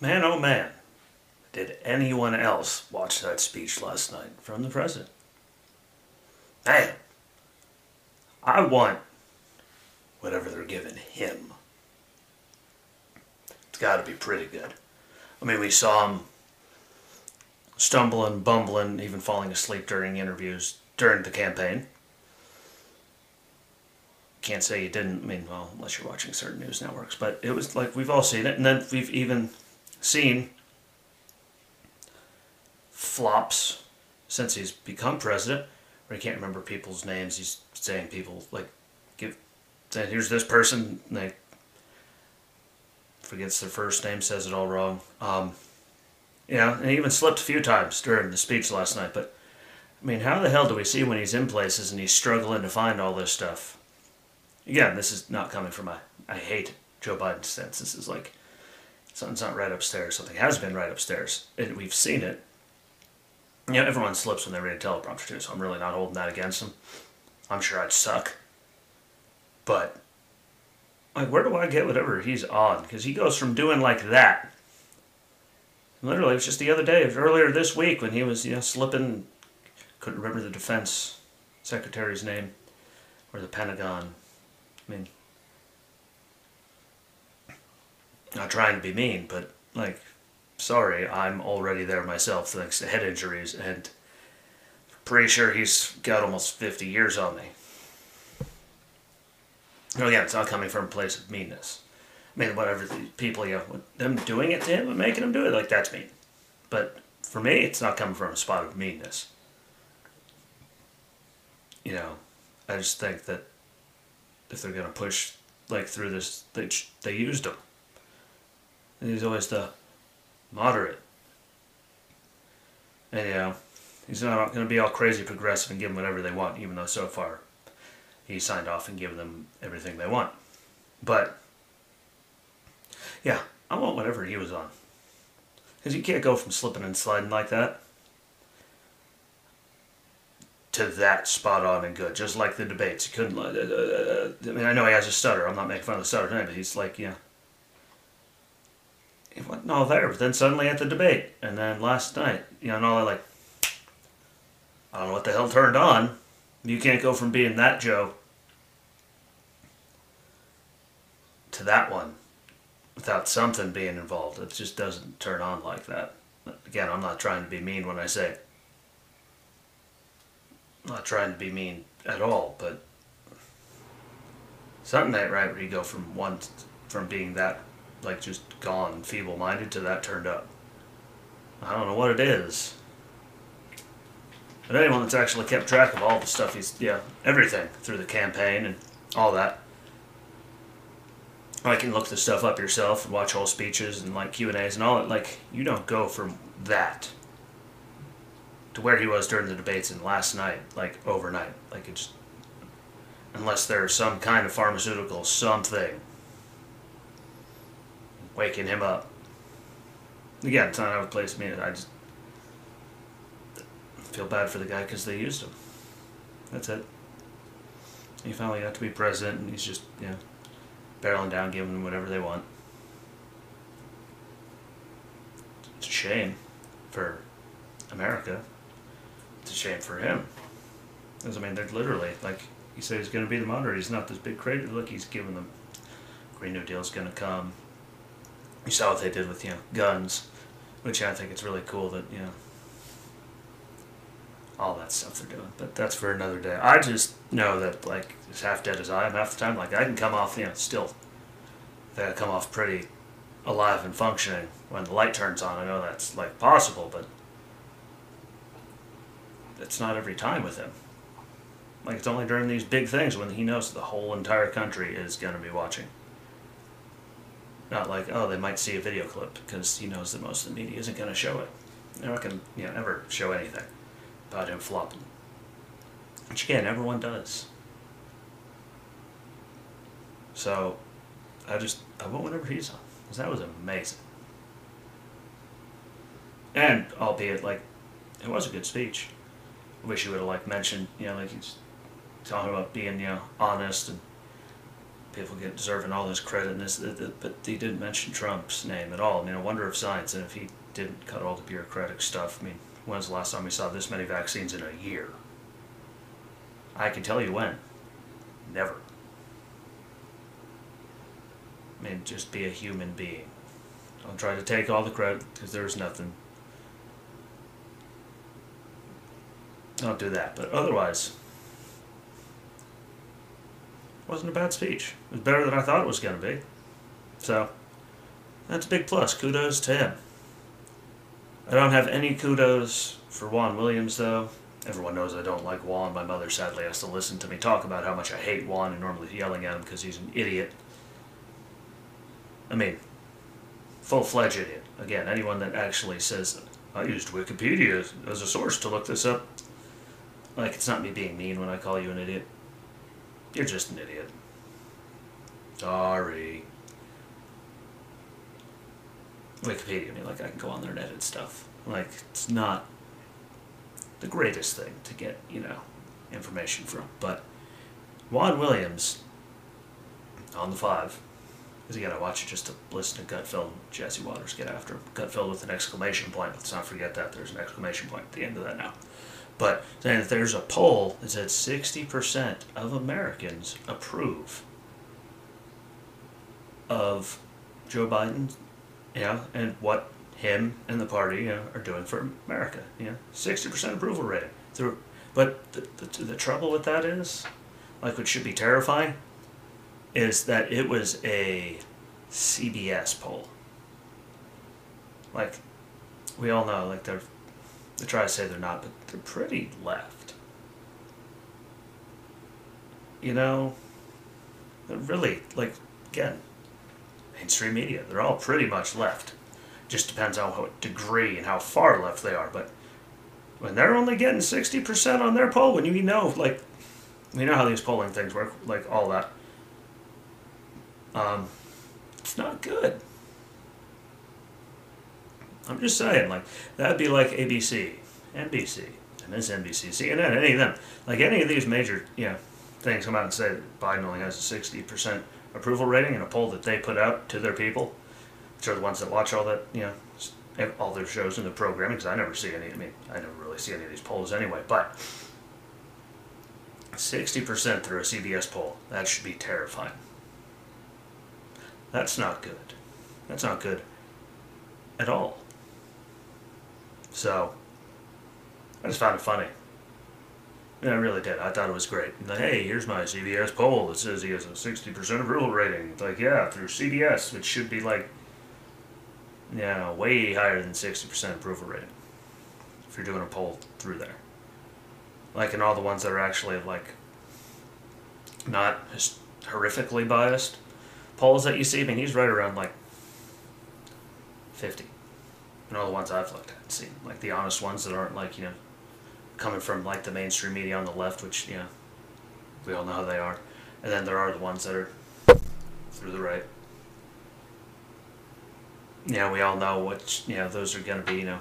man, oh man, did anyone else watch that speech last night from the president? Man, I want whatever they're giving him. It's got to be pretty good. I mean, we saw him stumbling, bumbling, even falling asleep during interviews during the campaign. Can't say you didn't. I mean, well, unless you're watching certain news networks, but it was like we've all seen it, and then we've even seen flops since he's become president. Where he can't remember people's names. He's saying people like give saying here's this person. They forgets their first name, says it all wrong. Um, you know, and he even slipped a few times during the speech last night. But I mean, how the hell do we see when he's in places and he's struggling to find all this stuff? Again, this is not coming from a I hate Joe Biden's sense. This is like something's not right upstairs. Something has been right upstairs, and we've seen it. You know, everyone slips when they read a teleprompter too, so I'm really not holding that against them. I'm sure I'd suck, but like, where do I get whatever he's on? Because he goes from doing like that. Literally, it was just the other day, earlier this week, when he was you know slipping. Couldn't remember the defense secretary's name, or the Pentagon. I mean, not trying to be mean, but like, sorry, I'm already there myself thanks to head injuries, and pretty sure he's got almost 50 years on me. Oh, and again, it's not coming from a place of meanness. I mean, whatever people, you know, them doing it to him and making him do it, like, that's mean. But for me, it's not coming from a spot of meanness. You know, I just think that if they're going to push, like, through this, they, they used him. And he's always the moderate. And, he's not going to be all crazy progressive and give them whatever they want, even though so far he signed off and given them everything they want. But yeah, I want whatever he was on. Because you can't go from slipping and sliding like that to that spot on and good. Just like the debates. He couldn't. Uh, I mean, I know he has a stutter. I'm not making fun of the stutter tonight, but he's like, yeah. He wasn't all there, but then suddenly at the debate. And then last night, you know, and all I like, I don't know what the hell turned on. You can't go from being that Joe to that one without something being involved. It just doesn't turn on like that. Again, I'm not trying to be mean when I say it. I'm not trying to be mean at all, but something ain't right where you go from one, from being that, like just gone, feeble-minded to that turned up. I don't know what it is. But anyone that's actually kept track of all the stuff he's, yeah, everything through the campaign and all that, I can look the stuff up yourself and watch whole speeches and like Q and A's and all that. Like you don't go from that to where he was during the debates and last night, like overnight. Like it's unless there's some kind of pharmaceutical something waking him up. Again, it's not out of place. Me, I just feel bad for the guy because they used him. That's it. He finally got to be president, and he's just you know barreling down, giving them whatever they want. It's a shame for America. It's a shame for him. Because, I mean, they're literally, like, he said he's going to be the moderator. He's not this big crater. Look, he's giving them Green New Deal's going to come. You saw what they did with, you know, guns, which I think it's really cool that, you know, all that stuff they're doing. But that's for another day. I just know that like as half dead as I am half the time, like I can come off, you know, still I come off pretty alive and functioning when the light turns on. I know that's like possible, but it's not every time with him. Like it's only during these big things when he knows the whole entire country is going to be watching. Not like, oh, they might see a video clip because he knows that most of the media isn't going to show it. They're not going to, you know, ever show anything about him flopping. Which again, everyone does. So, I just, I want whatever he's on. Because that was amazing. And, albeit, like, it was a good speech. I wish he would have, like, mentioned, you know, like, he's talking about being, you know, honest and people get deserving all this credit and this, but he didn't mention Trump's name at all. I mean, a wonder of science and if he didn't cut all the bureaucratic stuff. I mean, when's the last time we saw this many vaccines in a year? I can tell you when. Never. I mean, just be a human being. Don't try to take all the credit because there's nothing. Don't do that. But otherwise, wasn't a bad speech. It was better than I thought it was going to be. So, that's a big plus. Kudos to him. I don't have any kudos for Juan Williams, though. Everyone knows I don't like Juan. My mother sadly has to listen to me talk about how much I hate Juan and normally yelling at him because he's an idiot. I mean, full fledged idiot. Again, anyone that actually says, I used Wikipedia as a source to look this up. Like, it's not me being mean when I call you an idiot. You're just an idiot. Sorry. Wikipedia, I mean, like, I can go on there and edit stuff. Like, it's not the greatest thing to get, you know, information from. But Juan Williams on the five, because you gotta watch it just to listen to Gutfeld Jesse Watters get after him. Gutfeld with an exclamation point. Let's not forget that. There's an exclamation point at the end of that now. But that there's a poll that said 60% of Americans approve of Joe Biden, know, and what him and the party, you know, are doing for America. Know, 60% approval rating. Through, but the, the, the trouble with that is, like, what should be terrifying, is that it was a CBS poll. Like, we all know, like, they're they try to say they're not, but they're pretty left. You know, they're really, like, again, mainstream media, they're all pretty much left. Just depends on what degree and how far left they are. But when they're only getting 60% on their poll, when you know, like, you know how these polling things work, like all that, um, it's not good. I'm just saying, like, that'd be like ABC, NBC, MSNBC, CNN, any of them. Like, any of these major, you know, things come out and say that Biden only has a 60% approval rating in a poll that they put out to their people, which are the ones that watch all that, you know, all their shows and the programming, because I never see any, I mean, I never really see any of these polls anyway, but 60% through a CBS poll, that should be terrifying. That's not good. That's not good at all. So, I just found it funny. Yeah, I really did. I thought it was great. Like, hey, here's my CBS poll that says he has a 60% approval rating. It's like, yeah, through CBS, which should be like, yeah, way higher than 60% approval rating. If you're doing a poll through there. Like, in all the ones that are actually, like, not horrifically biased polls that you see, I mean, he's right around, like, 50 you know the ones I've looked at and seen, like the honest ones that aren't like you know coming from like the mainstream media on the left, which you know we all know how they are, and then there are the ones that are through the right. Yeah, we all know which you know those are going to be you know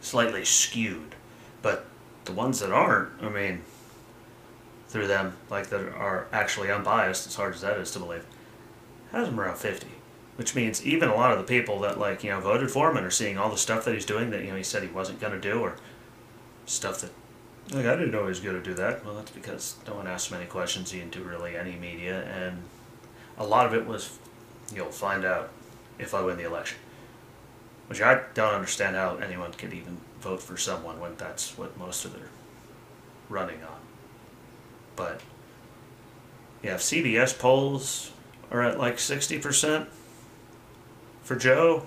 slightly skewed, but the ones that aren't, I mean, through them like that are actually unbiased, as hard as that is to believe, has them around fifty which means even a lot of the people that like you know voted for him and are seeing all the stuff that he's doing that you know he said he wasn't going to do or stuff that like I didn't know he was going to do that. Well, that's because no one asked him any questions He didn't do really any media, and a lot of it was you'll find out if I win the election. Which I don't understand how anyone could even vote for someone when that's what most of their running on. But yeah, if CBS polls are at like sixty percent for Joe,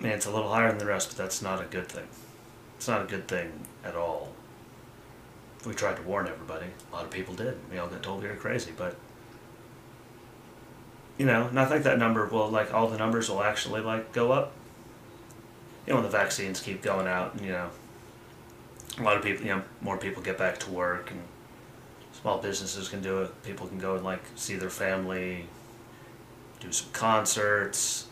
man, it's a little higher than the rest, but that's not a good thing. It's not a good thing at all. We tried to warn everybody. A lot of people did. We all got told we were crazy, but you know, and I think that number will like all the numbers will actually like go up. You know, when the vaccines keep going out, and you know, a lot of people, you know, more people get back to work, and small businesses can do it. People can go and like see their family, do some concerts,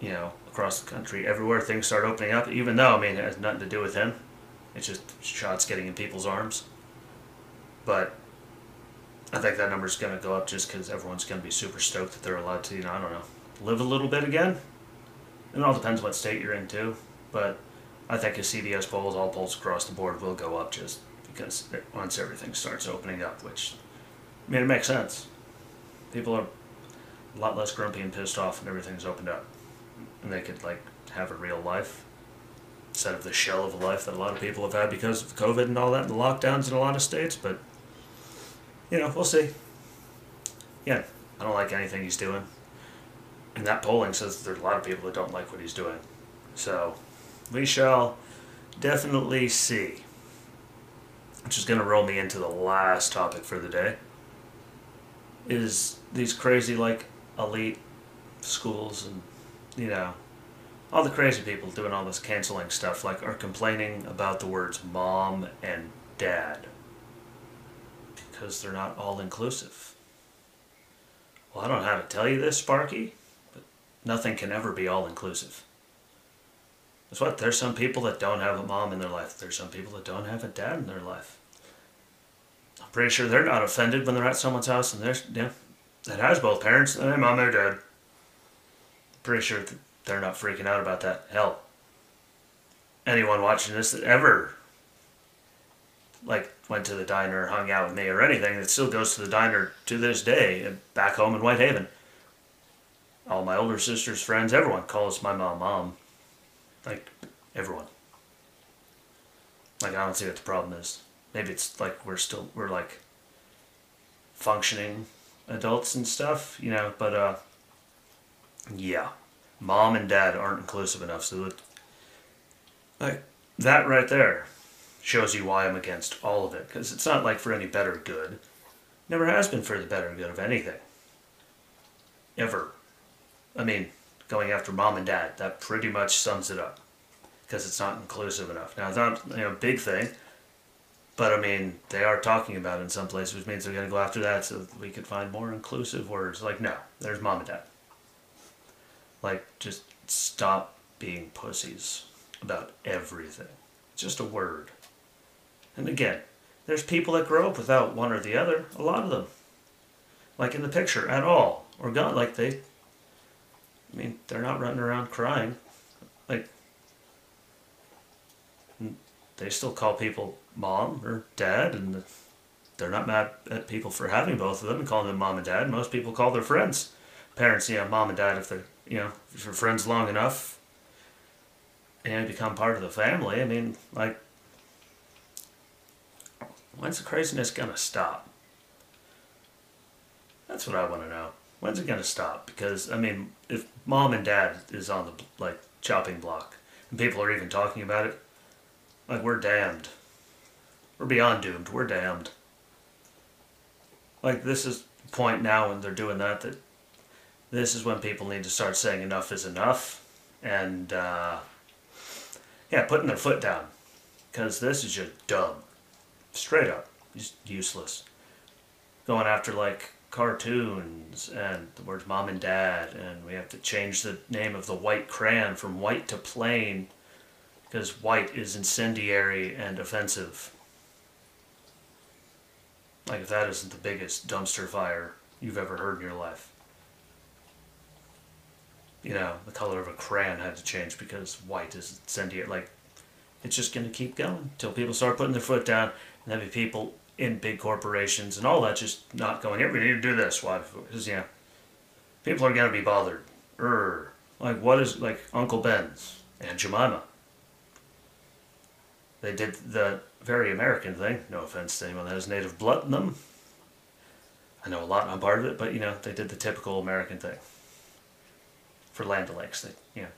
you know, across the country, everywhere things start opening up, even though, I mean, it has nothing to do with him. It's just shots getting in people's arms. But I think that number's going to go up just because everyone's going to be super stoked that they're allowed to, you know, I don't know, live a little bit again. It all depends what state you're in too, but I think as CBS polls, all polls across the board will go up just because once everything starts opening up, which I mean it makes sense. People are a lot less grumpy and pissed off and everything's opened up, and they could like have a real life instead of the shell of a life that a lot of people have had because of COVID and all that and the lockdowns in a lot of states. But you know, we'll see. Yeah, I don't like anything he's doing. And that polling says there's a lot of people that don't like what he's doing. So we shall definitely see. Which is going to roll me into the last topic for the day. Is these crazy, like, elite schools and, you know, all the crazy people doing all this canceling stuff, like, are complaining about the words mom and dad because they're not all inclusive. Well, I don't know how to tell you this, Sparky, but nothing can ever be all inclusive. That's what there's some people that don't have a mom in their life. There's some people that don't have a dad in their life. I'm pretty sure they're not offended when they're at someone's house and there's yeah, that has both parents, their mom or dad. Pretty sure they're not freaking out about that. Hell, anyone watching this that ever like went to the diner, hung out with me, or anything that still goes to the diner to this day uh, back home in Whitehaven. All my older sister's friends, everyone calls my mom mom. Like everyone. Like I don't see what the problem is. Maybe it's like we're still we're like functioning adults and stuff, you know, but uh yeah. Mom and dad aren't inclusive enough, so that, like that right there shows you why I'm against all of it. Because it's not like for any better good. Never has been for the better good of anything. Ever. I mean, going after mom and dad, that pretty much sums it up. Because it's not inclusive enough. Now, it's not you know, big thing. But I mean, they are talking about it in some places, which means they're going to go after that so we could find more inclusive words. Like, no, there's mom and dad. Like, just stop being pussies about everything. Just a word. And again, there's people that grow up without one or the other, a lot of them. Like in the picture, at all. Or gone, like they, I mean, they're not running around crying. Like, they still call people mom or dad, and they're not mad at people for having both of them and calling them mom and dad. Most people call their friends parents, you know, mom and dad if they're, you know, if you're friends long enough and become part of the family. I mean, like, When's the craziness gonna stop? That's what I want to know. When's it gonna stop? Because I mean, if mom and dad is on the like chopping block, and people are even talking about it, like we're damned. We're beyond doomed. We're damned. Like this is the point now when they're doing that that this is when people need to start saying enough is enough, and uh, yeah, putting their foot down, because this is just dumb. Straight up, just useless. Going after like cartoons and the words mom and dad, and we have to change the name of the white crayon from white to plain because white is incendiary and offensive. Like if that isn't the biggest dumpster fire you've ever heard in your life. You know, the color of a crayon had to change because white is incendiary. Like, it's just going to keep going until people start putting their foot down and there'll be people in big corporations and all that just not going, here, we need to do this. Why? Because, yeah, people are going to be bothered. Urgh. Like, what is, like, Uncle Ben's and Jemima? They did the very American thing. No offense to anyone that has native blood in them. I know a lot, I'm part of it, but, you know, they did the typical American thing. For Land O'Lakes, they, you know,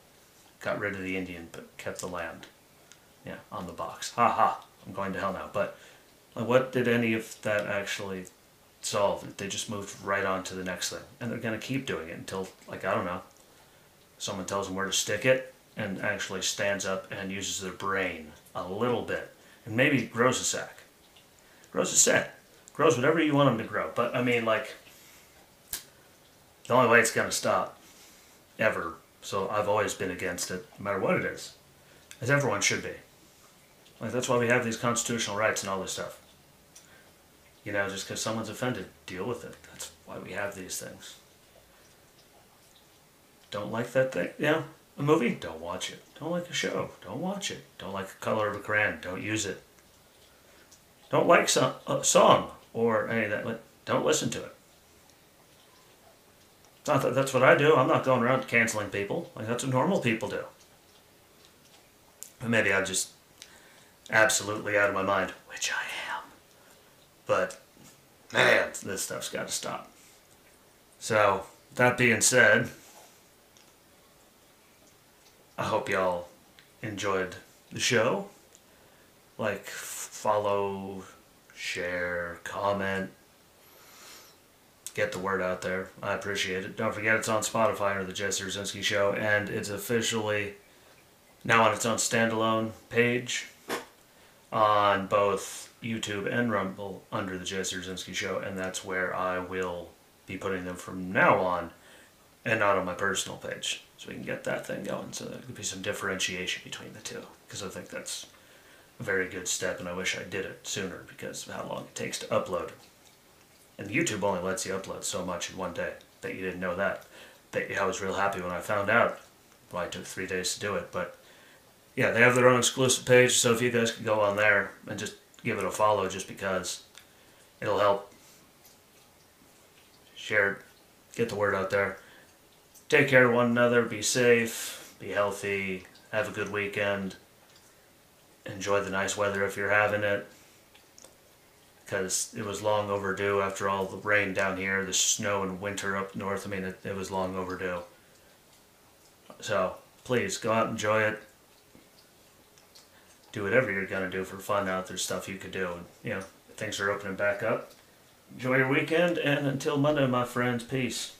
got rid of the Indian but kept the land. Yeah, on the box. Ha ha, I'm going to hell now. But uh, what did any of that actually solve? They just moved right on to the next thing. And they're going to keep doing it until, like, I don't know, someone tells them where to stick it and actually stands up and uses their brain a little bit. And maybe grows a sack. Grows a set. Grows whatever you want them to grow. But, I mean, like, the only way it's going to stop, ever, so I've always been against it, no matter what it is, as everyone should be. Like, that's why we have these constitutional rights and all this stuff You know, just because someone's offended, deal with it. That's why we have these things. Don't like that thing? Yeah, a movie? Don't watch it. Don't like a show? Don't watch it. Don't like the color of a crayon? Don't use it. Don't like a song or any of that? Don't listen to it. Not that that's what I do. I'm not going around canceling people. Like that's what normal people do. But maybe I'm just absolutely out of my mind, which I am. But man, this stuff's got to stop. So that being said, I hope y'all enjoyed the show. Like, follow, share, comment, get the word out there. I appreciate it. Don't forget it's on Spotify under the Jesse Rucinski Show, and it's officially now on its own standalone page on both YouTube and Rumble under the Jesse Rucinski Show, and that's where I will be putting them from now on, and not on my personal page so we can get that thing going. So there could be some differentiation between the two because I think that's a very good step, and I wish I did it sooner because of how long it takes to upload. And YouTube only lets you upload so much in one day. That you didn't know that. That I was real happy when I found out. Why it took three days to do it, but yeah, they have their own exclusive page. So if you guys could go on there and just give it a follow, just because it'll help share, it, get the word out there take care of one another, be safe, be healthy, have a good weekend, enjoy the nice weather if you're having it. Because it was long overdue after all the rain down here, the snow and winter up north. I mean, it, it was long overdue. So, please go out and enjoy it. Do whatever you're to do for fun out there, stuff you could do. And, you know, things are opening back up. Enjoy your weekend, and until Monday, my friends, peace.